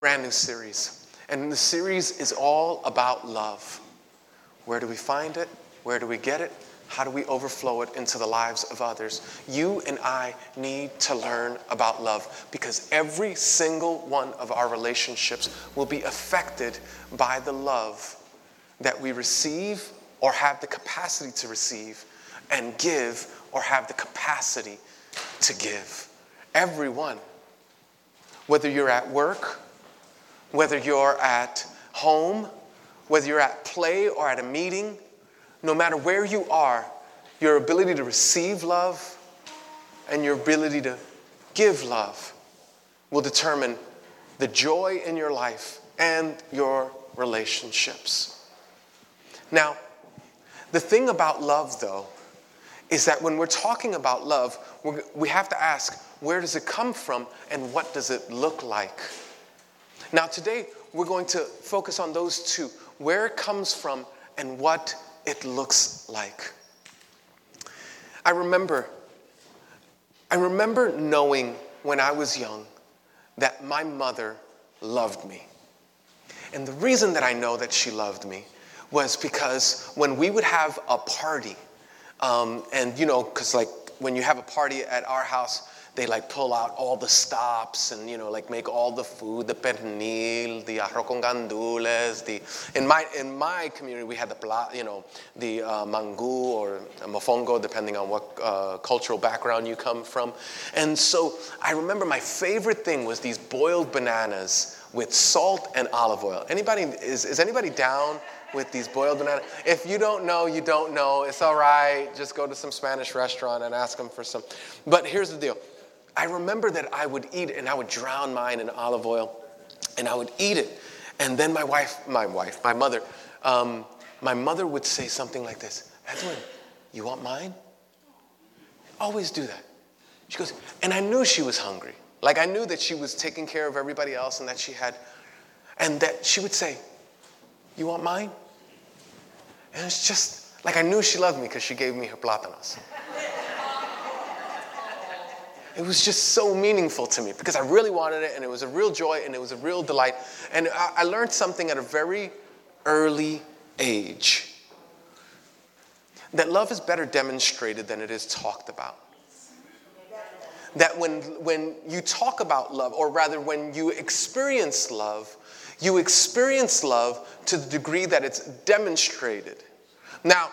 brand new series. And the series is all about love. Where do we find it? Where do we get it? How do we overflow it into the lives of others? You and I need to learn about love because every single one of our relationships will be affected by the love that we receive or have the capacity to receive and give or have the capacity to give. Everyone. Whether you're at work, whether you're at home, whether you're at play or at a meeting, no matter where you are, your ability to receive love and your ability to give love will determine the joy in your life and your relationships. Now, the thing about love, though, is that when we're talking about love, we have to ask where does it come from and what does it look like? Now, today, we're going to focus on those two where it comes from and what it looks like. I remember, I remember knowing when I was young that my mother loved me. And the reason that I know that she loved me was because when we would have a party, um, and you know, because like when you have a party at our house, they like pull out all the stops and you know like make all the food the pernil the arroz con gandules the in my in my community we had the pla, you know the uh, mangu or mofongo depending on what uh, cultural background you come from and so i remember my favorite thing was these boiled bananas with salt and olive oil anybody is, is anybody down with these boiled bananas. If you don't know, you don't know. It's all right. Just go to some Spanish restaurant and ask them for some. But here's the deal I remember that I would eat it and I would drown mine in olive oil and I would eat it. And then my wife, my wife, my mother, um, my mother would say something like this Edwin, you want mine? Always do that. She goes, and I knew she was hungry. Like I knew that she was taking care of everybody else and that she had, and that she would say, You want mine? And it's just like I knew she loved me because she gave me her plátanos. It was just so meaningful to me because I really wanted it and it was a real joy and it was a real delight. And I, I learned something at a very early age that love is better demonstrated than it is talked about. That when, when you talk about love, or rather when you experience love, you experience love to the degree that it's demonstrated. Now,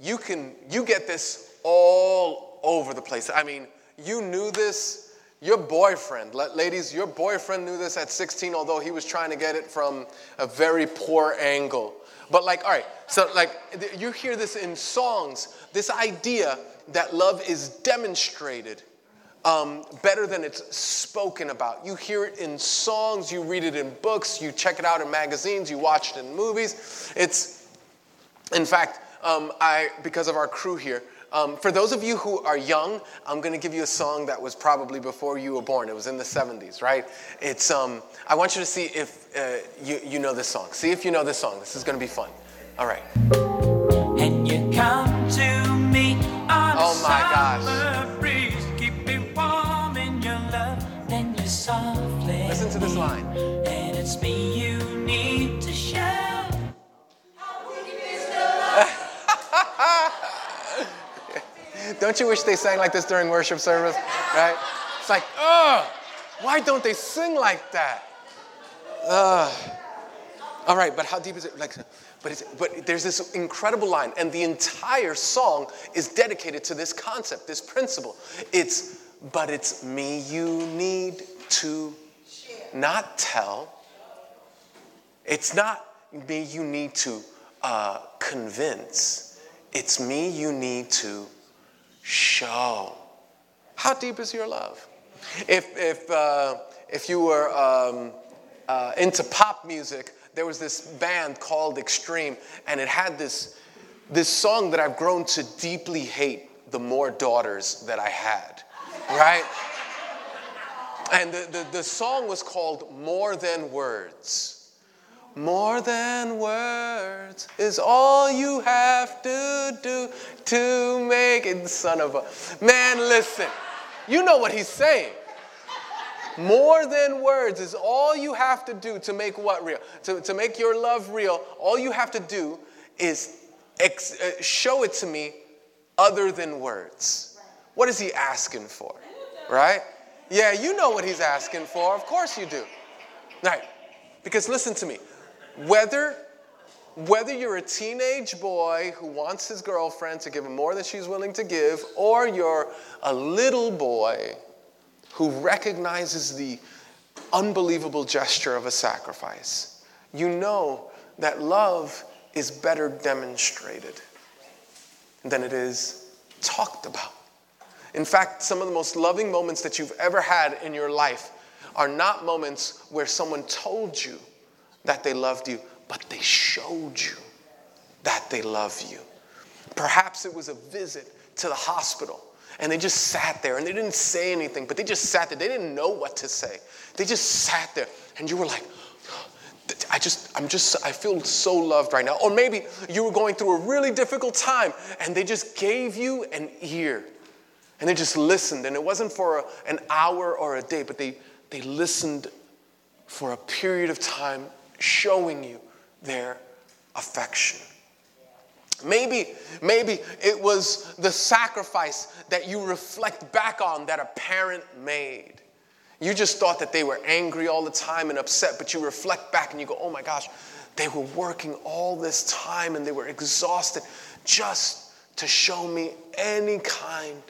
you can you get this all over the place. I mean, you knew this. Your boyfriend, ladies, your boyfriend knew this at 16, although he was trying to get it from a very poor angle. But, like, all right, so, like, you hear this in songs this idea that love is demonstrated um, better than it's spoken about. You hear it in songs, you read it in books, you check it out in magazines, you watch it in movies. It's, in fact, um, I, because of our crew here, um, for those of you who are young, I'm going to give you a song that was probably before you were born. It was in the 70s, right? It's, um, I want you to see if uh, you, you know this song. See if you know this song. This is going to be fun. All right. And you come to me on oh my gosh. Don't you wish they sang like this during worship service? Right? It's like, ugh, why don't they sing like that? Ugh. All right, but how deep is it? Like, but, it's, but there's this incredible line, and the entire song is dedicated to this concept, this principle. It's, but it's me you need to not tell. It's not me you need to uh, convince. It's me you need to show. How deep is your love? If, if, uh, if you were um, uh, into pop music, there was this band called Extreme, and it had this, this song that I've grown to deeply hate the more daughters that I had, right? And the, the, the song was called More Than Words. More than words is all you have to do to make it, son of a. Man, listen. You know what he's saying. More than words is all you have to do to make what real? To, to make your love real, all you have to do is ex- uh, show it to me other than words. What is he asking for? Right? Yeah, you know what he's asking for. Of course you do. Right. Because listen to me. Whether whether you're a teenage boy who wants his girlfriend to give him more than she's willing to give, or you're a little boy who recognizes the unbelievable gesture of a sacrifice, you know that love is better demonstrated than it is talked about. In fact, some of the most loving moments that you've ever had in your life are not moments where someone told you that they loved you, but they showed you that they love you. Perhaps it was a visit to the hospital and they just sat there and they didn't say anything, but they just sat there. They didn't know what to say. They just sat there and you were like, I just, I'm just, I feel so loved right now. Or maybe you were going through a really difficult time and they just gave you an ear and they just listened. And it wasn't for a, an hour or a day, but they, they listened for a period of time, showing you their affection. Maybe, maybe it was the sacrifice that you reflect back on that a parent made. You just thought that they were angry all the time and upset, but you reflect back and you go, oh my gosh, they were working all this time and they were exhausted just to show me any kind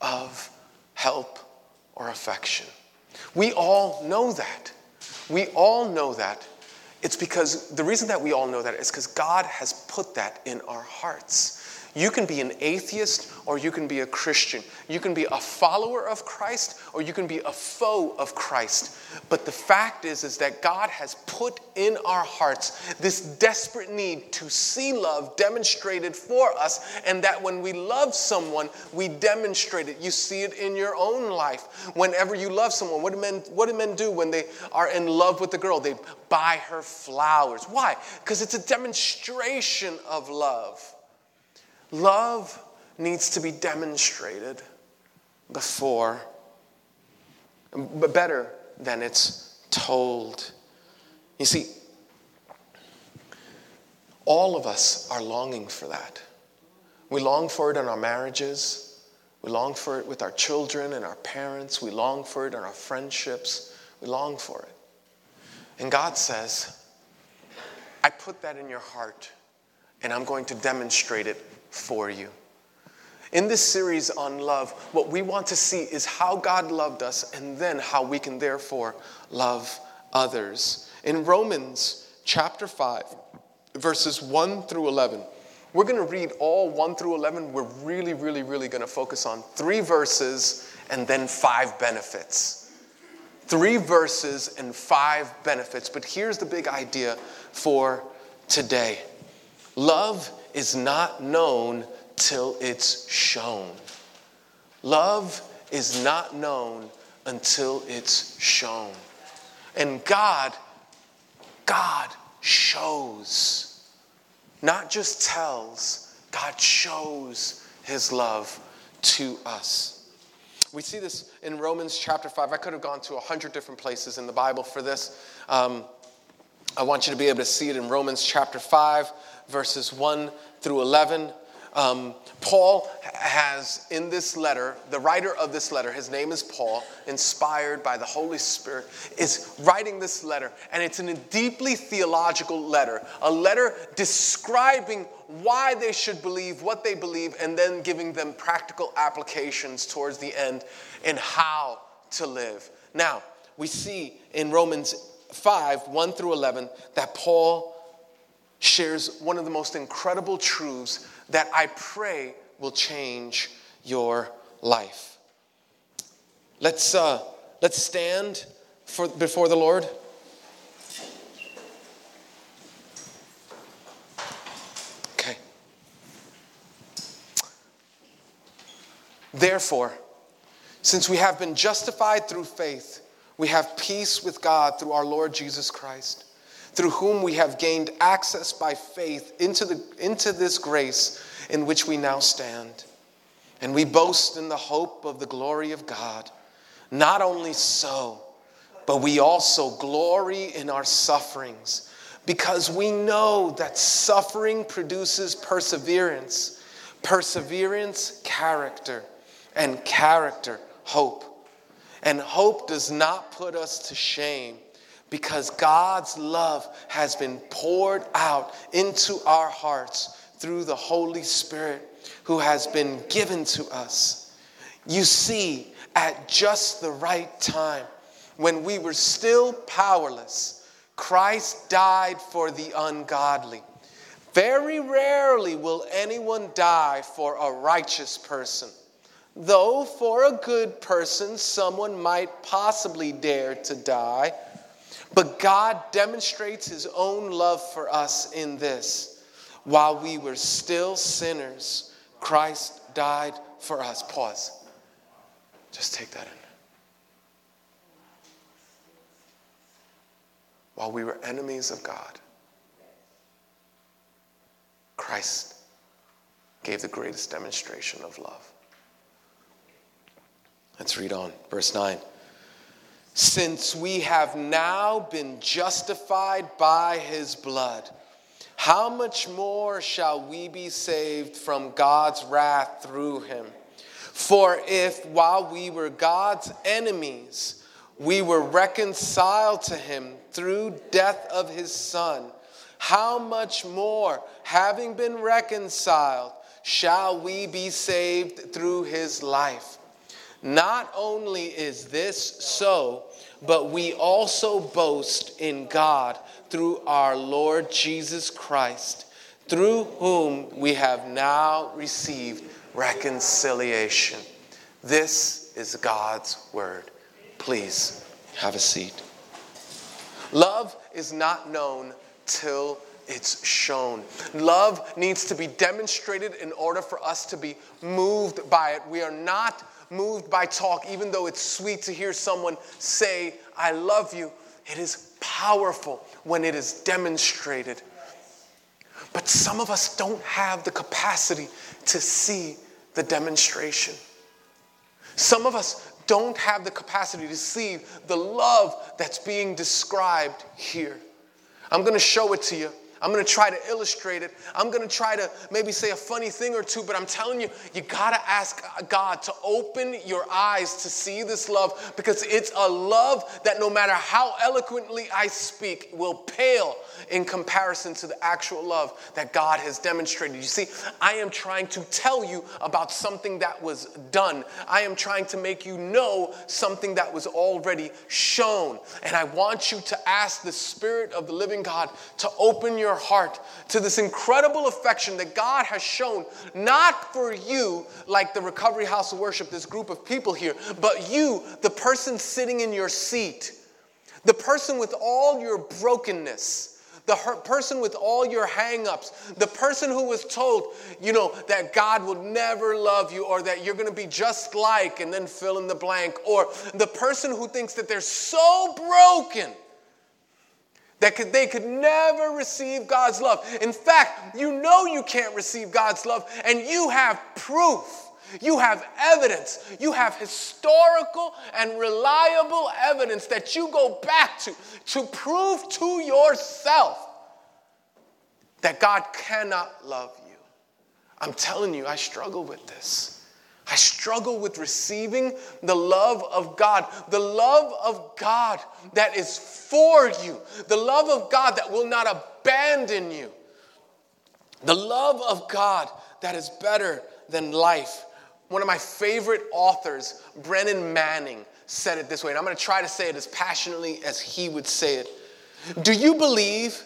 of help or affection. We all know that. We all know that. It's because the reason that we all know that is because God has put that in our hearts. You can be an atheist or you can be a Christian. You can be a follower of Christ or you can be a foe of Christ. But the fact is is that God has put in our hearts this desperate need to see love demonstrated for us and that when we love someone, we demonstrate it. You see it in your own life. Whenever you love someone, what do men what do men do when they are in love with the girl? They buy her flowers. Why? Because it's a demonstration of love. Love needs to be demonstrated before, but better than it's told. You see, all of us are longing for that. We long for it in our marriages. We long for it with our children and our parents. We long for it in our friendships. We long for it. And God says, I put that in your heart, and I'm going to demonstrate it for you. In this series on love, what we want to see is how God loved us and then how we can therefore love others. In Romans chapter 5, verses 1 through 11, we're going to read all 1 through 11. We're really, really, really going to focus on three verses and then five benefits. Three verses and five benefits. But here's the big idea for today love is not known till it's shown. Love is not known until it's shown. And God, God shows, not just tells, God shows his love to us. We see this in Romans chapter 5. I could have gone to a hundred different places in the Bible for this. Um, I want you to be able to see it in Romans chapter 5, verses 1 through 11. Um, Paul has in this letter, the writer of this letter, his name is Paul, inspired by the Holy Spirit, is writing this letter. And it's a deeply theological letter, a letter describing why they should believe what they believe, and then giving them practical applications towards the end in how to live. Now, we see in Romans 5 1 through 11 that Paul shares one of the most incredible truths that I pray will change your life. Let's, uh, let's stand for, before the Lord. Okay. Therefore, since we have been justified through faith, we have peace with God through our Lord Jesus Christ through whom we have gained access by faith into, the, into this grace in which we now stand. And we boast in the hope of the glory of God. Not only so, but we also glory in our sufferings because we know that suffering produces perseverance, perseverance, character, and character, hope. And hope does not put us to shame because God's love has been poured out into our hearts through the Holy Spirit who has been given to us. You see, at just the right time, when we were still powerless, Christ died for the ungodly. Very rarely will anyone die for a righteous person, though for a good person, someone might possibly dare to die. But God demonstrates his own love for us in this. While we were still sinners, Christ died for us. Pause. Just take that in. while we were enemies of God, Christ gave the greatest demonstration of love. Let's read on. Verse 9. Since we have now been justified by his blood, how much more shall we be saved from God's wrath through him? For if while we were God's enemies, we were reconciled to him through death of his son. How much more, having been reconciled, shall we be saved through his life? Not only is this so, but we also boast in God through our Lord Jesus Christ, through whom we have now received reconciliation. This is God's word. Please have a seat. Love is not known till it's shown. Love needs to be demonstrated in order for us to be moved by it. We are not moved by talk, even though it's sweet to hear someone say, I love you. It is powerful when it is demonstrated. But some of us don't have the capacity to see the demonstration. Some of us don't have the capacity to see the love that's being described here. I'm going to show it to you. I'm to try to illustrate it. I'm to try to maybe say a funny thing or two, but I'm telling you, you got to ask God to open your eyes to see this love because it's a love that no matter how eloquently I speak will pale in comparison to the actual love that God has demonstrated. You see, I am trying to tell you about something that was done. I am trying to make you know something that was already shown. And I want you to ask the Spirit of the living God to open your heart to this incredible affection that God has shown, not for you, like the Recovery House of Worship, this group of people here, but you, the person sitting in your seat, the person with all your brokenness the person with all your hangups, the person who was told, you know, that God will never love you or that you're going to be just like, and then fill in the blank, or the person who thinks that they're so broken that could, they could never receive God's love. In fact, you know you can't receive God's love, and you have proof. You have evidence. You have historical and reliable evidence that you go back to to prove to yourself that God cannot love you. I'm telling you, I struggle with this. I struggle with receiving the love of God, the love of God that is for you, the love of God that will not abandon you, the love of God that is better than life. One of my favorite authors, Brennan Manning, said it this way, and I'm going to try to say it as passionately as he would say it. Do you believe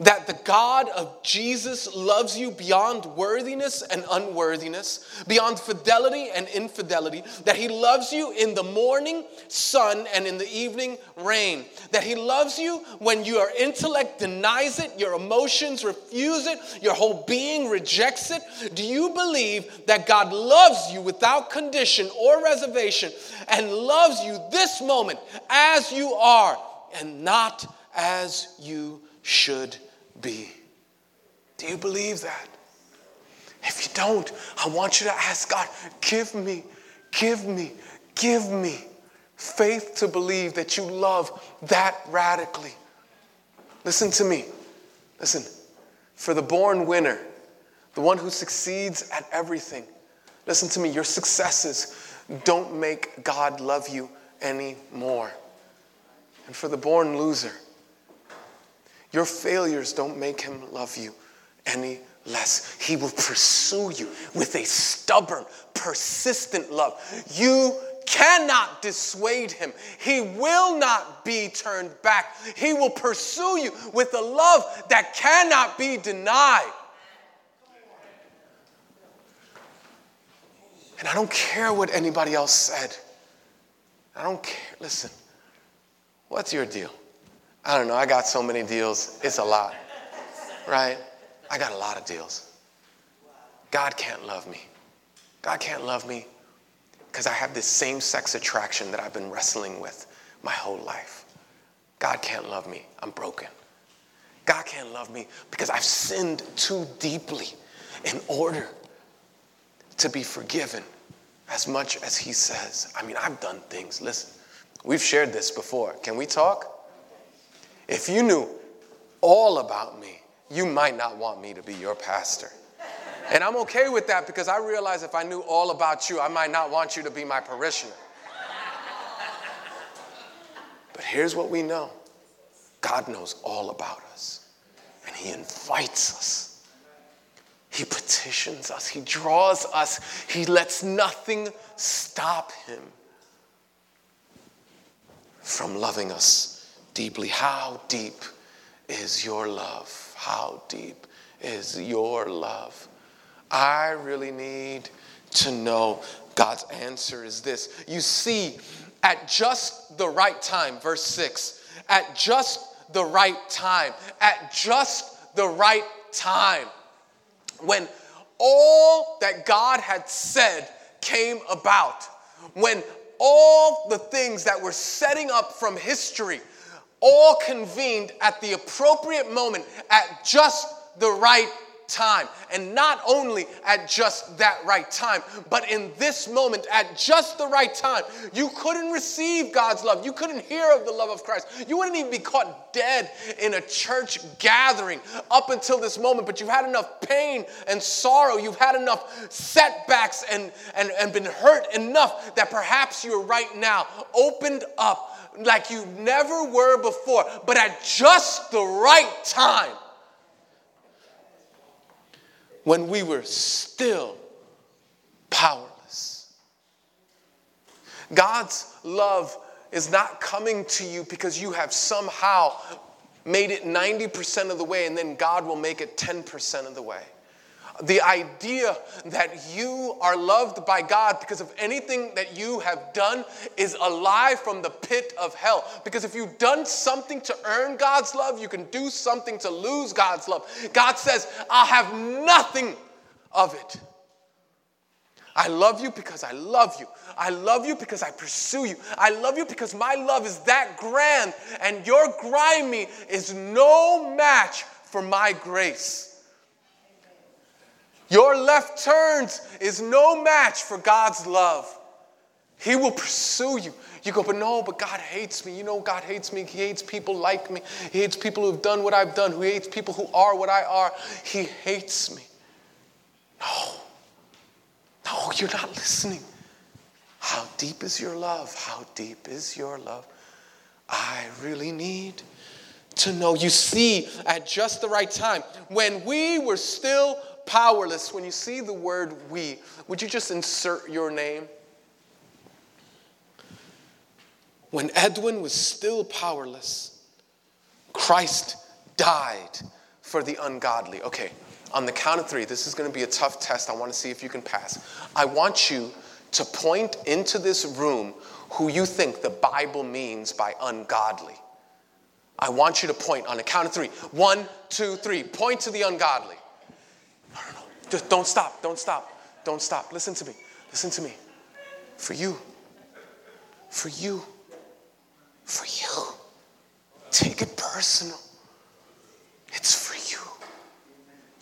that the God of Jesus loves you beyond worthiness and unworthiness, beyond fidelity and infidelity, that He loves you in the morning sun and in the evening rain, that He loves you when your intellect denies it, your emotions refuse it, your whole being rejects it. Do you believe that God loves you without condition or reservation and loves you this moment as you are and not as you should? Be. Do you believe that? If you don't, I want you to ask God, give me, give me, give me Faith to believe that you love that radically. Listen to me. Listen. For the born winner, the one who succeeds at everything, listen to me. Your successes don't make God love you anymore. And for the born loser, your failures don't make him love you any less. He will pursue you with a stubborn, persistent love. You cannot dissuade him. He will not be turned back. He will pursue you with a love that cannot be denied. And I don't care what anybody else said. I don't care. Listen, what's your deal? I don't know. I got so many deals. It's a lot, right? I got a lot of deals. God can't love me. God can't love me because I have this same sex attraction that I've been wrestling with my whole life. God can't love me. I'm broken. God can't love me because I've sinned too deeply in order to be forgiven as much as He says. I mean, I've done things. Listen, we've shared this before. Can we talk? If you knew all about me, you might not want me to be your pastor. And I'm okay with that because I realize if I knew all about you, I might not want you to be my parishioner. But here's what we know God knows all about us, and He invites us. He petitions us, He draws us, He lets nothing stop Him from loving us deeply. How deep is your love? How deep is your love? I really need to know. God's answer is this. You see, at just the right time, verse 6, at just the right time, at just the right time, when all that God had said came about, when all the things that were setting up from history all convened at the appropriate moment at just the right time. And not only at just that right time, but in this moment, at just the right time, you couldn't receive God's love. You couldn't hear of the love of Christ. You wouldn't even be caught dead in a church gathering up until this moment, but you've had enough pain and sorrow. You've had enough setbacks and, and, and been hurt enough that perhaps you're right now opened up like you never were before, but at just the right time when we were still powerless. God's love is not coming to you because you have somehow made it 90% of the way and then God will make it 10% of the way the idea that you are loved by God because of anything that you have done is a lie from the pit of hell. Because if you've done something to earn God's love, you can do something to lose God's love. God says, I'll have nothing of it. I love you because I love you. I love you because I pursue you. I love you because my love is that grand, and your grimy is no match for my grace. Your left turns is no match for God's love. He will pursue you. You go, but no, but God hates me. You know, God hates me. He hates people like me. He hates people who've done what I've done. He hates people who are what I are. He hates me. No. No, you're not listening. How deep is your love? How deep is your love? I really need to know. You see, at just the right time, when we were still powerless, when you see the word we, would you just insert your name? When Edwin was still powerless, Christ died for the ungodly. Okay, on the count of three, this is going to be a tough test. I want to see if you can pass. I want you to point into this room who you think the Bible means by ungodly. I want you to point on the count of three. One, two, three. Point to the ungodly. Just don't stop. Don't stop. Don't stop. Listen to me. Listen to me. For you. For you. For you. Take it personal. It's for you.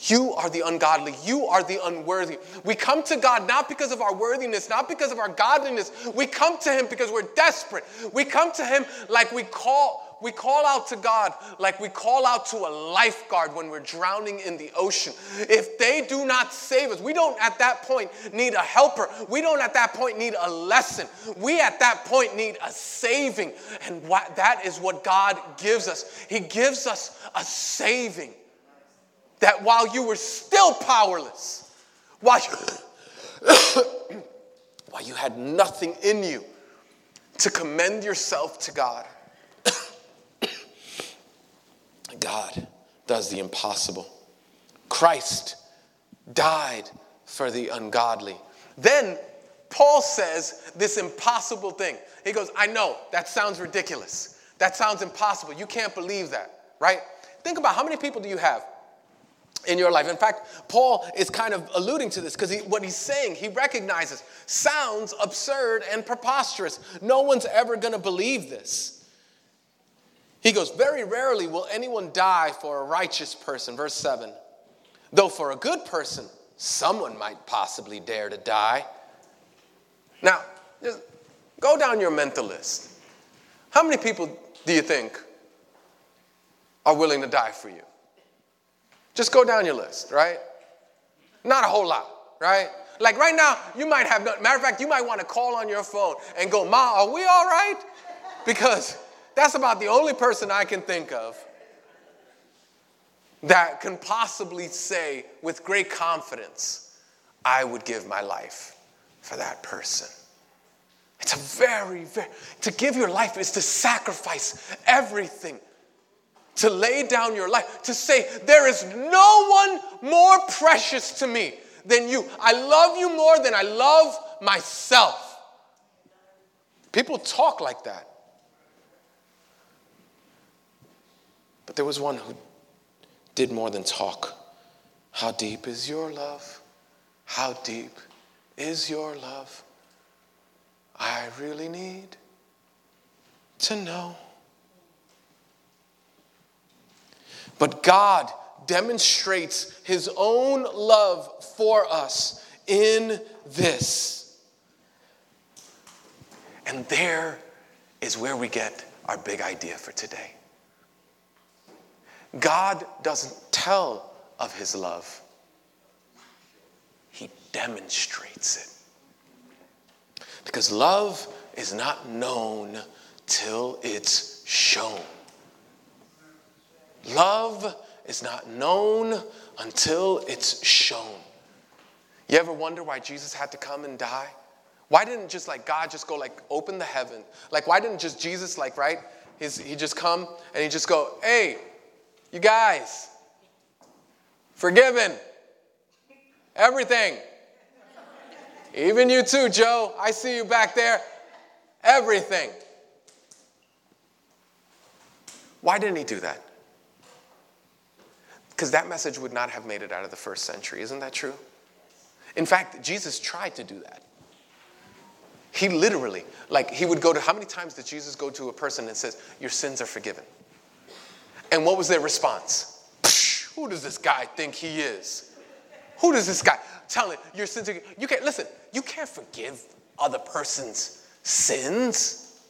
You are the ungodly. You are the unworthy. We come to God not because of our worthiness, not because of our godliness. We come to Him because we're desperate. We come to Him like we call. We call out to God like we call out to a lifeguard when we're drowning in the ocean. If they do not save us, we don't at that point need a helper. We don't at that point need a lesson. We at that point need a saving. And that is what God gives us. He gives us a saving that while you were still powerless, while you, while you had nothing in you to commend yourself to God, God does the impossible. Christ died for the ungodly. Then Paul says this impossible thing. He goes, I know, that sounds ridiculous. That sounds impossible. You can't believe that, right? Think about how many people do you have in your life. In fact, Paul is kind of alluding to this because he, what he's saying, he recognizes sounds absurd and preposterous. No one's ever going to believe this. He goes, Very rarely will anyone die for a righteous person. Verse 7. Though for a good person, someone might possibly dare to die. Now, just go down your mental list. How many people do you think are willing to die for you? Just go down your list, right? Not a whole lot, right? Like right now, you might have, matter of fact, you might want to call on your phone and go, Ma, are we all right? Because that's about the only person I can think of that can possibly say with great confidence, I would give my life for that person. It's a very, very, to give your life is to sacrifice everything to lay down your life, to say, There is no one more precious to me than you. I love you more than I love myself. People talk like that. There was one who did more than talk. How deep is your love? How deep is your love? I really need to know. But God demonstrates his own love for us in this. And there is where we get our big idea for today. God doesn't tell of his love, he demonstrates it. Because love is not known till it's shown. Love is not known until it's shown. You ever wonder why Jesus had to come and die? Why didn't just like God just go like open the heaven? Like why didn't just Jesus like right? He's, he just come and he just go, hey, you guys, forgiven, everything. Even you too, Joe. I see you back there. Everything. Why didn't he do that? Because that message would not have made it out of the first century. Isn't that true? In fact, Jesus tried to do that. He literally, like, he would go to, how many times did Jesus go to a person and says, Your sins are forgiven? And what was their response? Who does this guy think he is? Who does this guy tell him your sins are you can't listen, you can't forgive other person's sins.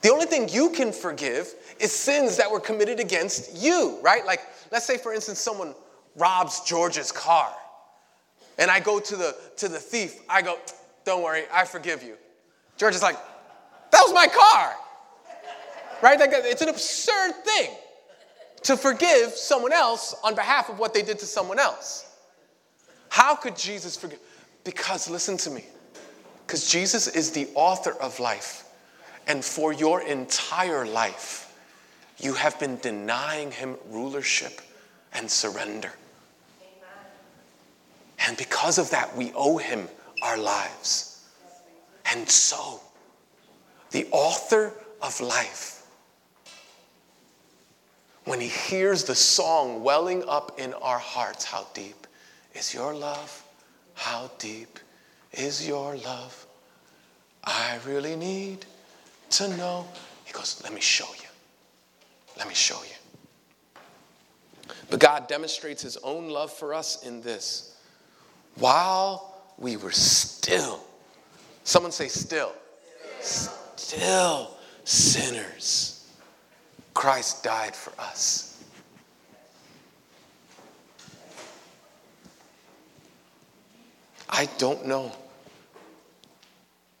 The only thing you can forgive is sins that were committed against you, right? Like let's say, for instance, someone robs George's car. And I go to the, to the thief. I go, don't worry, I forgive you. George is like, that was my car. Right? Like, it's an absurd thing to forgive someone else on behalf of what they did to someone else. How could Jesus forgive? Because, listen to me, because Jesus is the author of life. And for your entire life, you have been denying him rulership and surrender. And because of that, we owe him our lives. And so, the author of life, when he hears the song welling up in our hearts, How deep is your love? How deep is your love? I really need to know. He goes, Let me show you. Let me show you. But God demonstrates his own love for us in this. While we were still, someone say still, still sinners, Christ died for us. I don't know.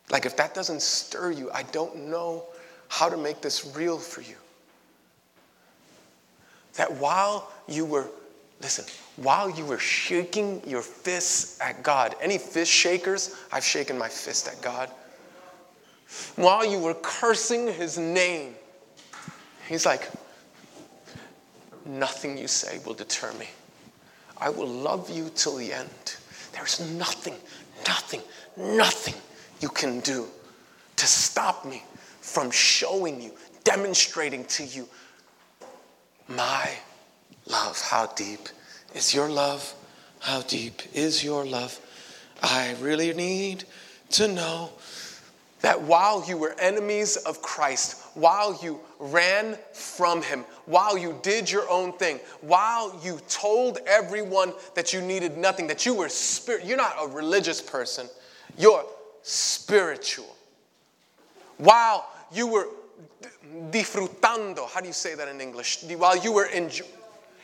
Like, if that doesn't stir you, I don't know how to make this real for you. That while you were, listen, while you were shaking your fists at God, any fist shakers? I've shaken my fist at God. While you were cursing his name, he's like, nothing you say will deter me. I will love you till the end. There's nothing, nothing, nothing you can do to stop me from showing you, demonstrating to you my love. How deep is your love? How deep is your love? I really need to know that while you were enemies of Christ, while you ran from Him, while you did your own thing, while you told everyone that you needed nothing, that you were spirit, you're not a religious person, you're spiritual. While you were disfrutando, how do you say that in English? While you were enjo-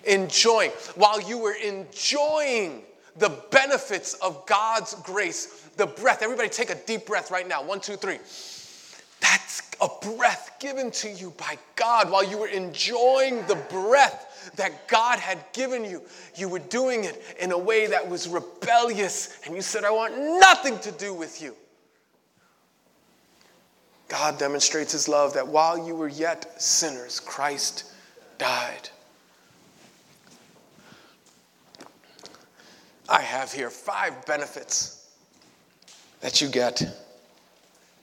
enjoying, while you were enjoying the benefits of God's grace, the breath. Everybody take a deep breath right now. One, two, three. That's a breath given to you by God while you were enjoying the breath that God had given you. You were doing it in a way that was rebellious, and you said, I want nothing to do with you. God demonstrates his love that while you were yet sinners, Christ died. I have here five benefits that you get.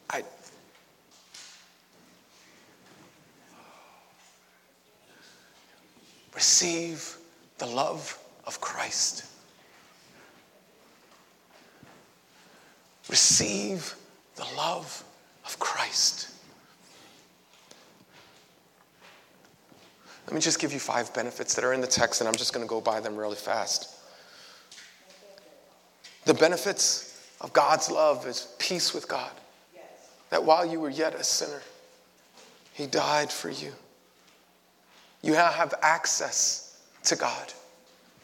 I, receive the love of Christ. Receive the love of Christ. Let me just give you five benefits that are in the text, and I'm just going to go by them really fast. The benefits of God's love is peace with God. That while you were yet a sinner, He died for you. You now have access to God.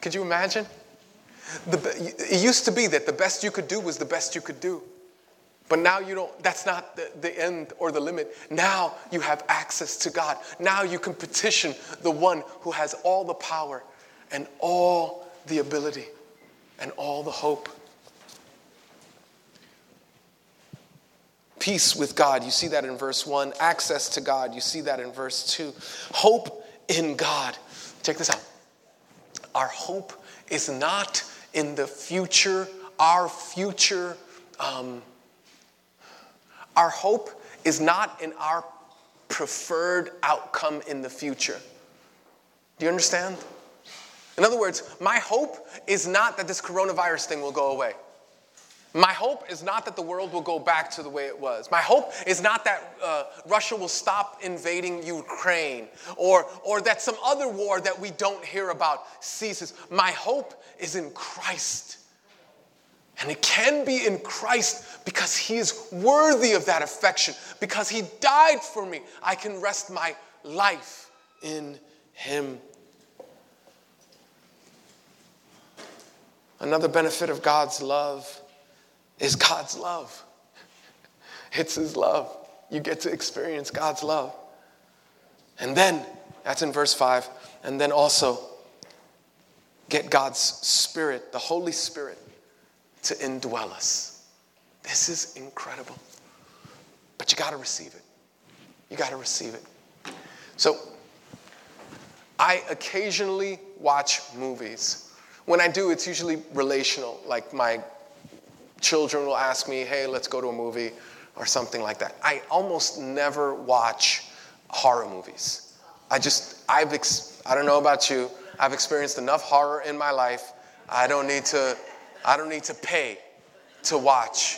Could you imagine? The, it used to be that the best you could do was the best you could do. But now you don't, that's not the, the end or the limit. Now you have access to God. Now you can petition the one who has all the power and all the ability and all the hope. Peace with God, you see that in verse 1. Access to God, you see that in verse 2. Hope in God. Check this out. Our hope is not in the future, our future. Um, our hope is not in our preferred outcome in the future. Do you understand? In other words, my hope is not that this coronavirus thing will go away. My hope is not that the world will go back to the way it was. My hope is not that uh, Russia will stop invading Ukraine or, or that some other war that we don't hear about ceases. My hope is in Christ. And it can be in Christ because He is worthy of that affection, because He died for me. I can rest my life in Him. Another benefit of God's love is God's love. It's His love. You get to experience God's love. And then, that's in verse 5, and then also get God's Spirit, the Holy Spirit, to indwell us. This is incredible. But you got to receive it. You got to receive it. So, I occasionally watch movies. When I do, it's usually relational, like my children will ask me, hey, let's go to a movie or something like that. I almost never watch horror movies. I just, I've, ex- I don't know about you, I've experienced enough horror in my life. I don't need to, I don't need to pay to watch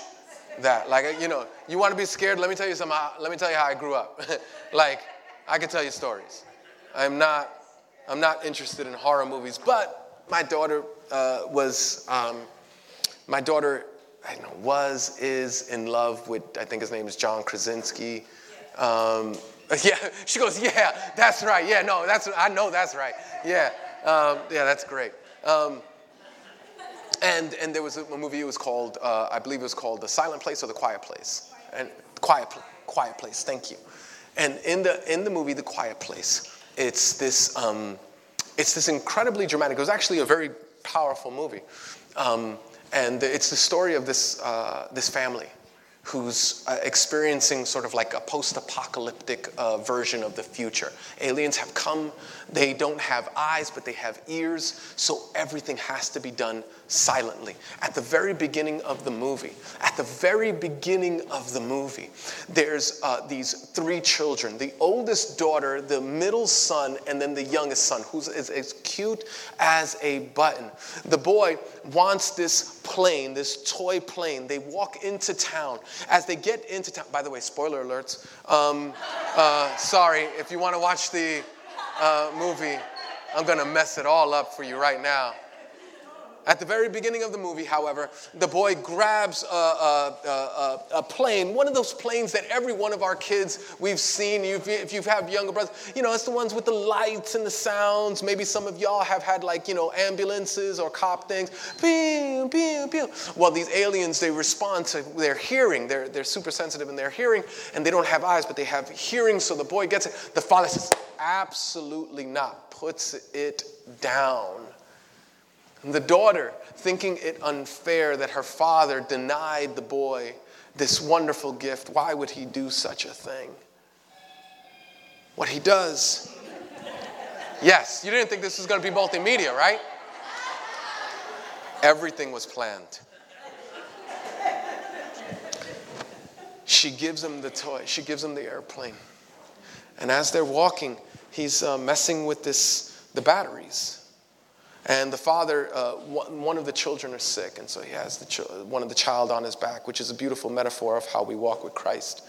that. Like, you know, you want to be scared? Let me tell you some, let me tell you how I grew up. like, I can tell you stories. I'm not, I'm not interested in horror movies, but my daughter uh, was, um, my daughter, I know, was, is in love with, I think his name is John Krasinski. Um, yeah, she goes, yeah, that's right. Yeah, no, that's, I know that's right. Yeah, um, yeah, that's great. Um, and, and there was a movie, it was called, uh, I believe it was called The Silent Place or The Quiet Place. And Quiet, Quiet Place, thank you. And in the, in the movie The Quiet Place, it's this, um, it's this incredibly dramatic, it was actually a very powerful movie. Um, and it's the story of this, uh, this family who's uh, experiencing sort of like a post apocalyptic uh, version of the future. Aliens have come, they don't have eyes, but they have ears, so everything has to be done silently. At the very beginning of the movie, at the very beginning of the movie, there's uh, these three children the oldest daughter, the middle son, and then the youngest son, who's as, cute as a button. The boy wants this plane, this toy plane. They walk into town. As they get into town, by the way, spoiler alerts. Um, uh, sorry, if you want to watch the uh, movie, I'm going to mess it all up for you right now. At the very beginning of the movie, however, the boy grabs a, a, a, a, plane, one of those planes that every one of our kids we've seen. If, if you've had younger brothers, you know, it's the ones with the lights and the sounds. Maybe some of y'all have had like, you know, ambulances or cop things. Pew, pew, pew. Well, these aliens, they respond to their hearing. They're, they're super sensitive in their hearing, and they don't have eyes, but they have hearing. So the boy gets it. The father says, absolutely not, puts it down. And the daughter, thinking it unfair that her father denied the boy this wonderful gift, why would he do such a thing? What he does. Yes, you didn't think this was going to be multimedia, right? Everything was planned. She gives him the toy, she gives him the airplane. And as they're walking, he's uh, messing with this, the batteries. And the father, uh, one of the children are sick, and so he has the ch- one of the child on his back, which is a beautiful metaphor of how we walk with Christ.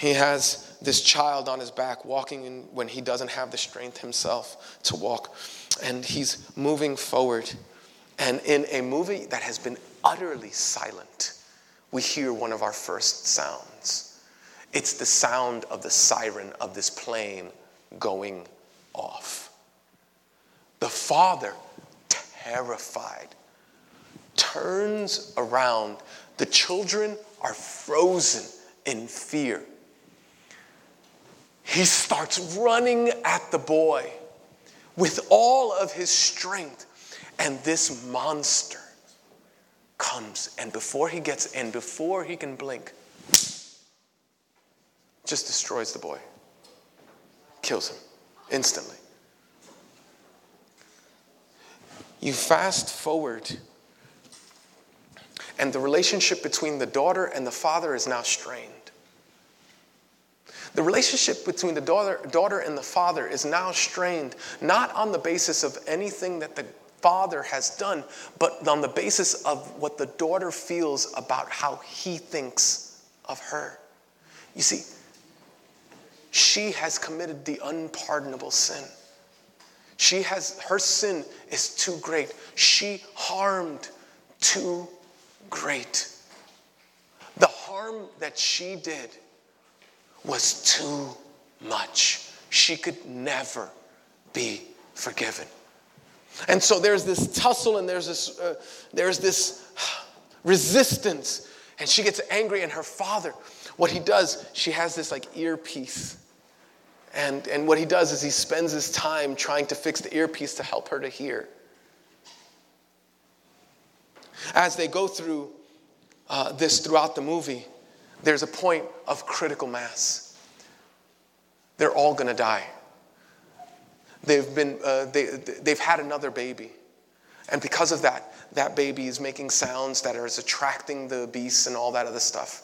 He has this child on his back walking in, when he doesn't have the strength himself to walk, and he's moving forward. And in a movie that has been utterly silent, we hear one of our first sounds. It's the sound of the siren of this plane going off. The father terrified, turns around. The children are frozen in fear. He starts running at the boy with all of his strength, and this monster comes, and before he gets in, before he can blink, just destroys the boy, kills him instantly. You fast forward, and the relationship between the daughter and the father is now strained. The relationship between the daughter, daughter and the father is now strained, not on the basis of anything that the father has done, but on the basis of what the daughter feels about how he thinks of her. You see, she has committed the unpardonable sin. She has, her sin is too great. She harmed too great. The harm that she did was too much. She could never be forgiven. And so there's this tussle and there's this, uh, there's this resistance. And she gets angry, and her father, what he does, she has this like earpiece and, and what he does is he spends his time trying to fix the earpiece to help her to hear. As they go through uh, this throughout the movie, there's a point of critical mass. They're all going to die. They've, been, uh, they, they've had another baby. And because of that, that baby is making sounds that are attracting the beasts and all that other stuff.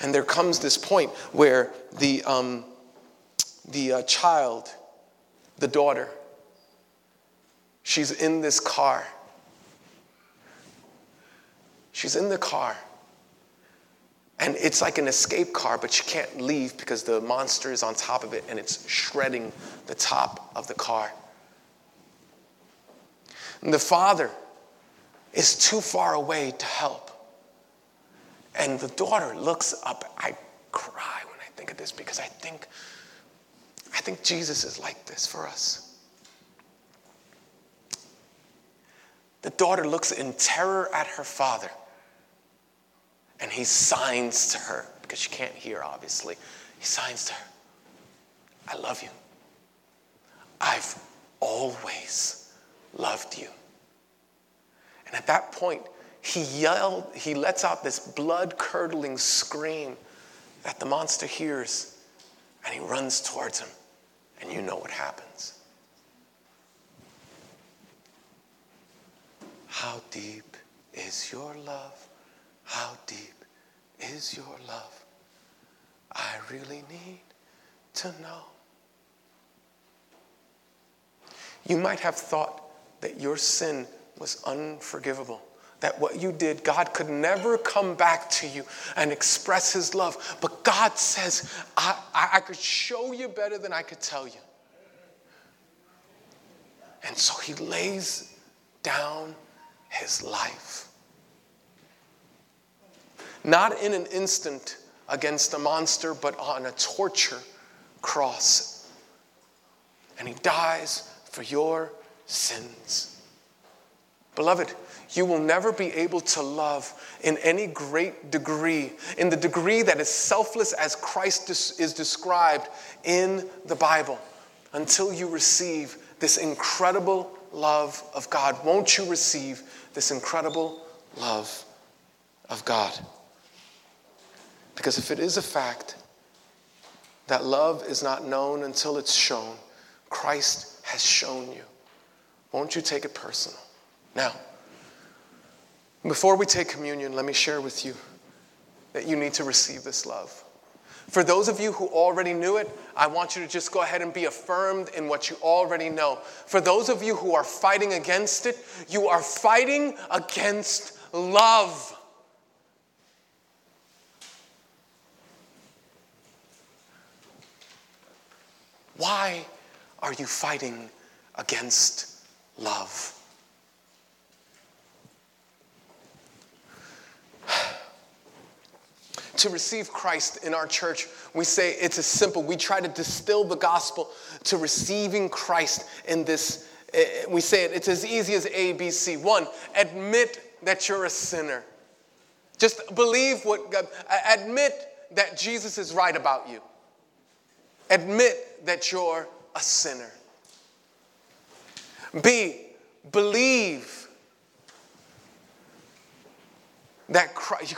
And there comes this point where the, um, the uh, child, the daughter, she's in this car. She's in the car. And it's like an escape car, but she can't leave because the monster is on top of it and it's shredding the top of the car. And the father is too far away to help. And the daughter looks up. I cry when I think of this because I think, I think Jesus is like this for us. The daughter looks in terror at her father and he signs to her because she can't hear, obviously. He signs to her, I love you. I've always loved you. And at that point, he yelled, he lets out this blood curdling scream that the monster hears, and he runs towards him. And you know what happens. How deep is your love? How deep is your love? I really need to know. You might have thought that your sin was unforgivable, that what you did, God could never come back to you and express His love. But God says, I, I, I could show you better than I could tell you. And so He lays down His life. Not in an instant against a monster, but on a torture cross. And He dies for your sins. Beloved, you will never be able to love in any great degree, in the degree that is selfless as Christ is described in the Bible, until you receive this incredible love of God. Won't you receive this incredible love of God? Because if it is a fact that love is not known until it's shown, Christ has shown you. Won't you take it personal? Now, before we take communion, let me share with you that you need to receive this love. For those of you who already knew it, I want you to just go ahead and be affirmed in what you already know. For those of you who are fighting against it, you are fighting against love. Why are you fighting against love? To receive Christ in our church, we say it's as simple. We try to distill the gospel to receiving Christ in this. Eh, we say it, it's as easy as A, B, C. One, admit that you're a sinner. Just believe what God, admit that Jesus is right about you. Admit that you're a sinner. B, believe that Christ.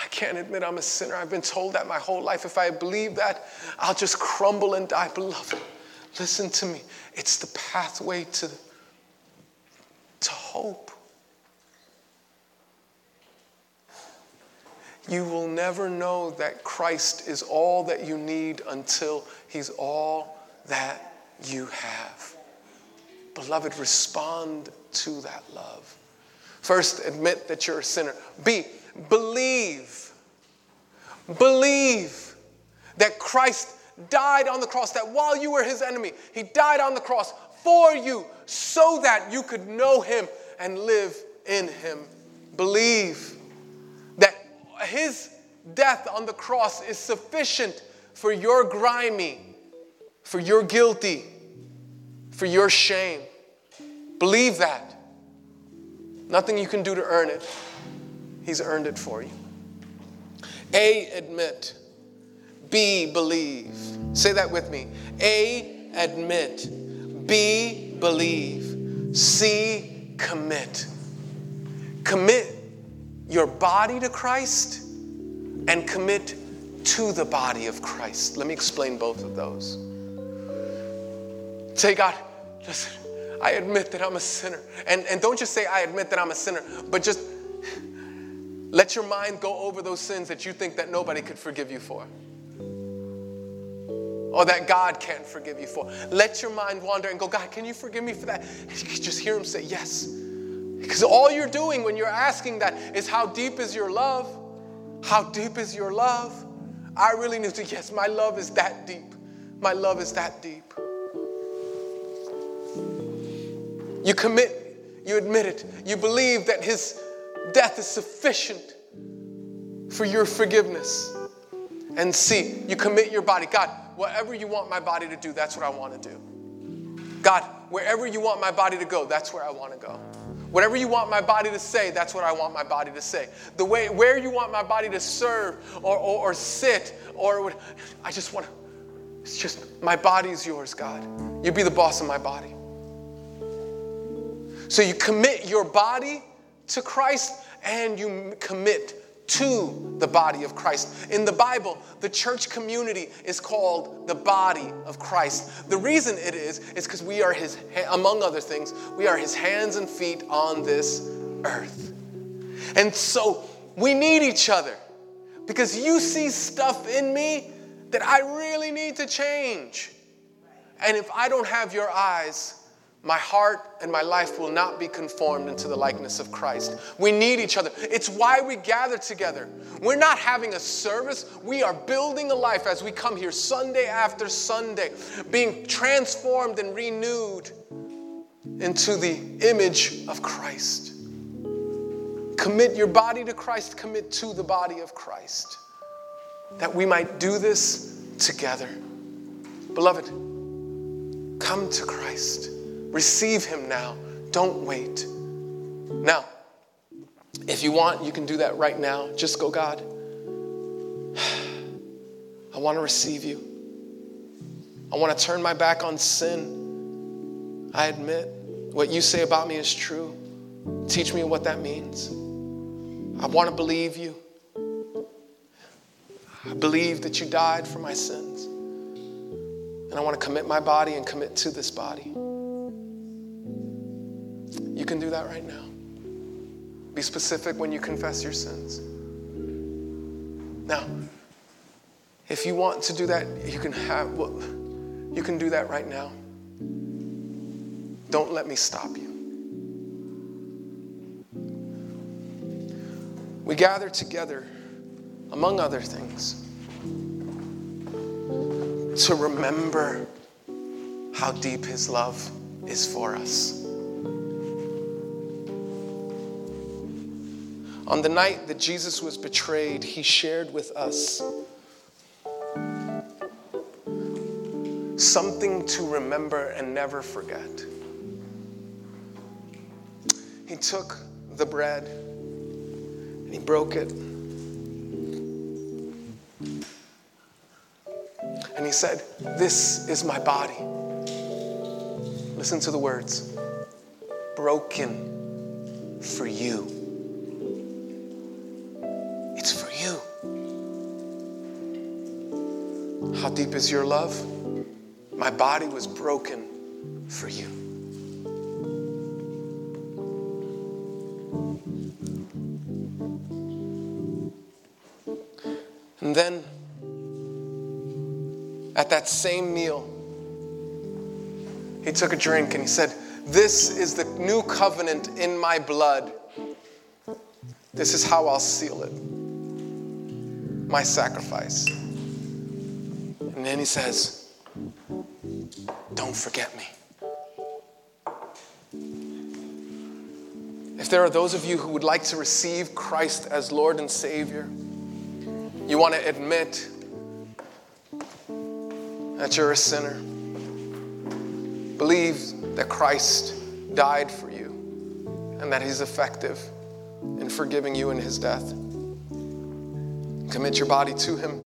I can't admit I'm a sinner. I've been told that my whole life. If I believe that, I'll just crumble and die. Beloved, listen to me. It's the pathway to, to hope. You will never know that Christ is all that you need until He's all that you have. Beloved, respond to that love. First, admit that you're a sinner. B, believe. Believe that Christ died on the cross, that while you were his enemy, he died on the cross for you so that you could know him and live in him. Believe that his death on the cross is sufficient for your grimy, for your guilty, for your shame. Believe that. Nothing you can do to earn it. He's earned it for you. A, admit. B, believe. Say that with me. A, admit. B, believe. C, commit. Commit your body to Christ and commit to the body of Christ. Let me explain both of those. Say, God, listen, I admit that I'm a sinner. And, and don't just say, I admit that I'm a sinner, but just let your mind go over those sins that you think that nobody could forgive you for. Or that God can't forgive you for. Let your mind wander and go, God, can you forgive me for that? And you just hear him say, Yes. Because all you're doing when you're asking that is how deep is your love? How deep is your love? I really need to, yes, my love is that deep. My love is that deep. You commit, you admit it, you believe that his death is sufficient for your forgiveness. And see, you commit your body. God, whatever you want my body to do, that's what I want to do. God, wherever you want my body to go, that's where I want to go. Whatever you want my body to say, that's what I want my body to say. The way where you want my body to serve or, or, or sit or I just want to, it's just my body is yours, God. You be the boss of my body. So you commit your body to Christ and you commit to the body of Christ. In the Bible, the church community is called the body of Christ. The reason it is, is because we are his, among other things, we are his hands and feet on this earth. And so we need each other because you see stuff in me that I really need to change. And if I don't have your eyes, my heart and my life will not be conformed into the likeness of Christ. We need each other. It's why we gather together. We're not having a service, we are building a life as we come here Sunday after Sunday, being transformed and renewed into the image of Christ. Commit your body to Christ, commit to the body of Christ, that we might do this together. Beloved, come to Christ. Receive Him now. Don't wait. Now, if you want, you can do that right now. Just go, God. I want to receive you. I want to turn my back on sin. I admit what you say about me is true. Teach me what that means. I want to believe you. I believe that you died for my sins. And I want to commit my body and commit to this body. You can do that right now. Be specific when you confess your sins. Now, if you want to do that, you can have well, you can do that right now. Don't let me stop you. We gather together, among other things, to remember how deep His love is for us. On the night that Jesus was betrayed, he shared with us something to remember and never forget. He took the bread and he broke it. And he said, This is my body. Listen to the words broken for you. Deep is your love? My body was broken for you. And then at that same meal, he took a drink and he said, This is the new covenant in my blood. This is how I'll seal it my sacrifice. And then he says, Don't forget me. If there are those of you who would like to receive Christ as Lord and Savior, you want to admit that you're a sinner, believe that Christ died for you and that He's effective in forgiving you in His death. Commit your body to Him.